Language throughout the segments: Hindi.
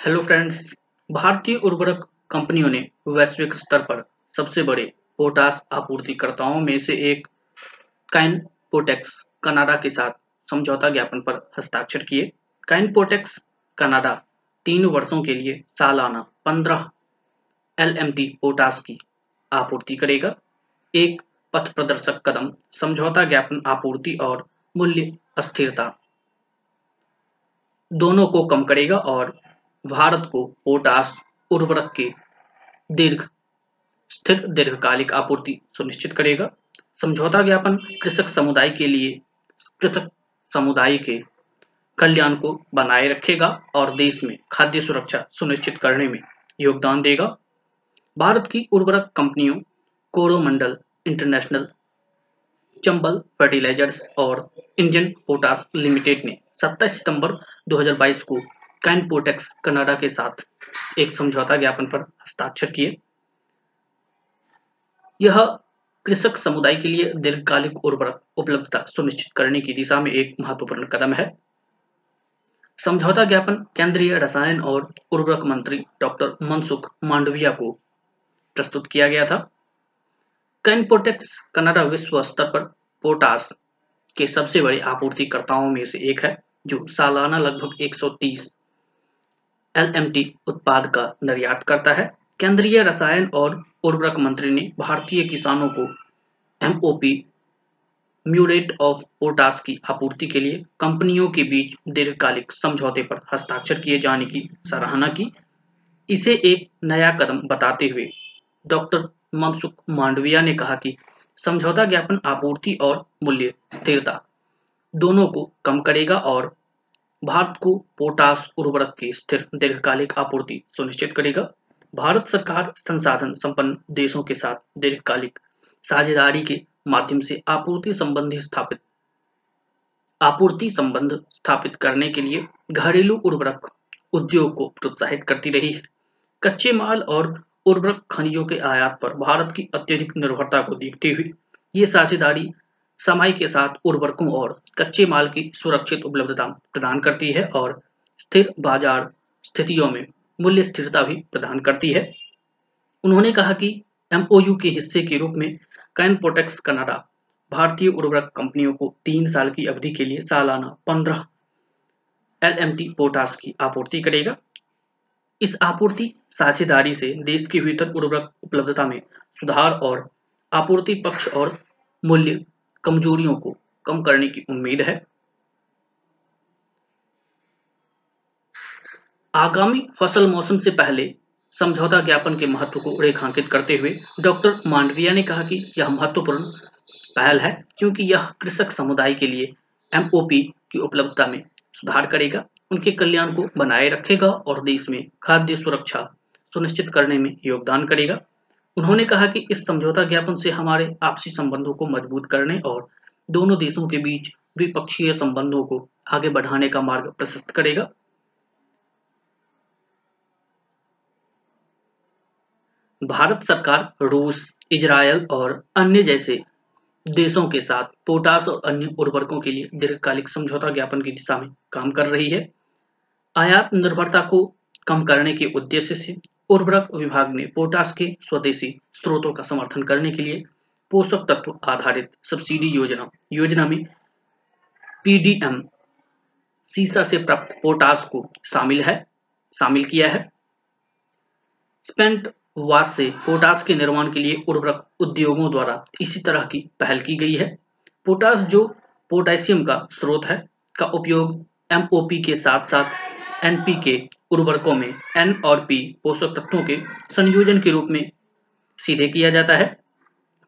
हेलो फ्रेंड्स, भारतीय उर्वरक कंपनियों ने वैश्विक स्तर पर सबसे बड़े पोटास आपूर्तिकर्ताओं में से एक काइनपोटेक्स कनाडा के साथ समझौता ज्ञापन पर हस्ताक्षर किए। काइनपोटेक्स कनाडा तीन वर्षों के लिए सालाना पंद्रह एलएमटी पोटास की आपूर्ति करेगा। एक पथ प्रदर्शक कदम, समझौता ज्ञापन आपूर्ति और मूल्य अस्थिरता दोनों को कम करेगा और भारत को पोटास उर्वरक के दीर्घ, स्थिर, दीर्घकालिक आपूर्ति सुनिश्चित करेगा। समझौता ज्ञापन कृषक समुदाय के लिए, कृषक समुदाय के कल्याण को बनाए रखेगा और देश में खाद्य सुरक्षा सुनिश्चित करने में योगदान देगा। भारत की उर्वरक कंपनियों कोरोमंडल इंटरनेशनल चंबल फर्टिलाइजर्स और इंडियन पोटास लिमिटेड ने 27 सितंबर 2022 को कैनपोटेक्स कनाडा के साथ एक समझौता ज्ञापन पर हस्ताक्षर किए। यह कृषक समुदाय के लिए दीर्घकालिक उर्वरक उपलब्धता सुनिश्चित करने की दिशा में एक महत्वपूर्ण कदम है। समझौता ज्ञापन केंद्रीय रसायन और उर्वरक मंत्री डॉक्टर मनसुख मांडविया को प्रस्तुत किया गया था। कैनपोटेक्स कनाडा विश्व स्तर पर पोटास के सबसे बड़े आपूर्तिकर्ताओं में से एक है, जो सालाना लगभग 130 एलएमटी उत्पाद का निर्यात करता है। केंद्रीय रसायन और उर्वरक मंत्री ने भारतीय किसानों को एमओपी म्यूरेट ऑफ़ पोटास की आपूर्ति के लिए कंपनियों के बीच दीर्घकालिक समझौते पर हस्ताक्षर किए जाने की सराहना की। इसे एक नया कदम बताते हुए डॉक्टर मनसुख मांडविया ने कहा कि समझौता ज्ञापन आपूर्ति और मूल्य स्थिरता दोनों को कम करेगा और भारत को पोटास उर्वरक की स्थिर दीर्घकालिक आपूर्ति सुनिश्चित करेगा। भारत सरकार संसाधन संपन्न देशों के साथ दीर्घकालिक साझेदारी के माध्यम से आपूर्ति संबंधी स्थापित, आपूर्ति संबंध स्थापित करने के लिए घरेलू उर्वरक उद्योग को प्रोत्साहित करती रही है। कच्चे माल और उर्वरक खनिजों के आयात पर भारत की अत्यधिक निर्भरता को देखते हुए ये साझेदारी समय के साथ उर्वरकों और कच्चे माल की सुरक्षित उपलब्धता प्रदान करती है और स्थिर बाज़ार स्थितियों में मूल्य स्थिरता भी प्रदान करती है। उन्होंने कहा कि एमओयू के हिस्से के रूप में कैनपोटेक्स कनाडा भारतीय उर्वरक कंपनियों को तीन साल की अवधि के लिए सालाना पंद्रह एलएमटी पोटास की आपूर्ति करेगा। इस आपूर्ति साझेदारी से देश के भीतर उर्वरक उपलब्धता में सुधार और आपूर्ति पक्ष और मूल्य कमजोरियों को कम करने की उम्मीद है। आगामी फ़सल मौसम से पहले समझौता ज्ञापन के महत्व को रेखांकित करते हुए डॉक्टर मांडविया ने कहा कि यह महत्वपूर्ण पहल है, क्योंकि यह कृषक समुदाय के लिए एमओपी की उपलब्धता में सुधार करेगा, उनके कल्याण को बनाए रखेगा और देश में खाद्य सुरक्षा सुनिश्चित करने में योगदान करेगा। उन्होंने कहा कि इस समझौता ज्ञापन से हमारे आपसी संबंधों को मज़बूत करने और दोनों देशों के बीच द्विपक्षीय संबंधों को आगे बढ़ाने का मार्ग प्रशस्त करेगा। भारत सरकार, रूस, इजरायल और अन्य जैसे देशों के साथ पोटास और अन्य उर्वरकों के लिए दीर्घकालिक समझौता ज्ञापन की दिशा में काम कर रही है। आयात निर्भरता को कम करने के उद्देश्य से उर्वरक विभाग ने पोटास के स्वदेशी स्रोतों का समर्थन करने के लिए पोषक तत्व आधारित सब्सिडी योजना योजना में पीडीएम सीसा से प्राप्त पोटास को शामिल है, शामिल किया है। स्पेंट वास से पोटास के निर्माण के लिए उर्वरक उद्योगों द्वारा इसी तरह की पहल की गई है। पोटास जो पोटेशियम का स्रोत है, का उपयोग एमओपी के साथ साथ एनपीके उर्वरकों में एन और पी पोषक तत्वों के संयोजन के रूप में सीधे किया जाता है।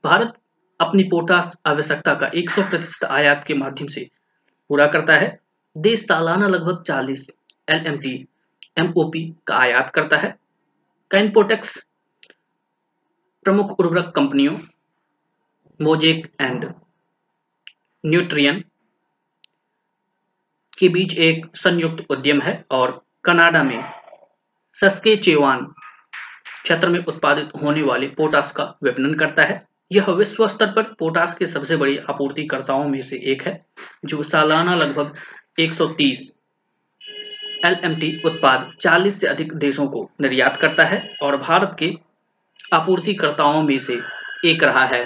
भारत अपनी पोटास आवश्यकता का 100 प्रतिशत आयात के माध्यम से पूरा करता है। देश सालाना लगभग 40 एल एम टी एमओपी का आयात करता है। कैनपोटेक्स प्रमुख उर्वरक कंपनियों मोजेक एंड न्यूट्रियन के बीच एक संयुक्त उद्यम है और कनाडा में सस्केचेवान क्षेत्र में उत्पादित होने वाले पोटास का विपणन करता है। यह विश्व स्तर पर पोटास के सबसे बड़ी आपूर्तिकर्ताओं में से एक है, जो सालाना लगभग 130 एलएमटी उत्पाद 40 से अधिक देशों को निर्यात करता है और भारत के आपूर्तिकर्ताओं में से एक रहा है।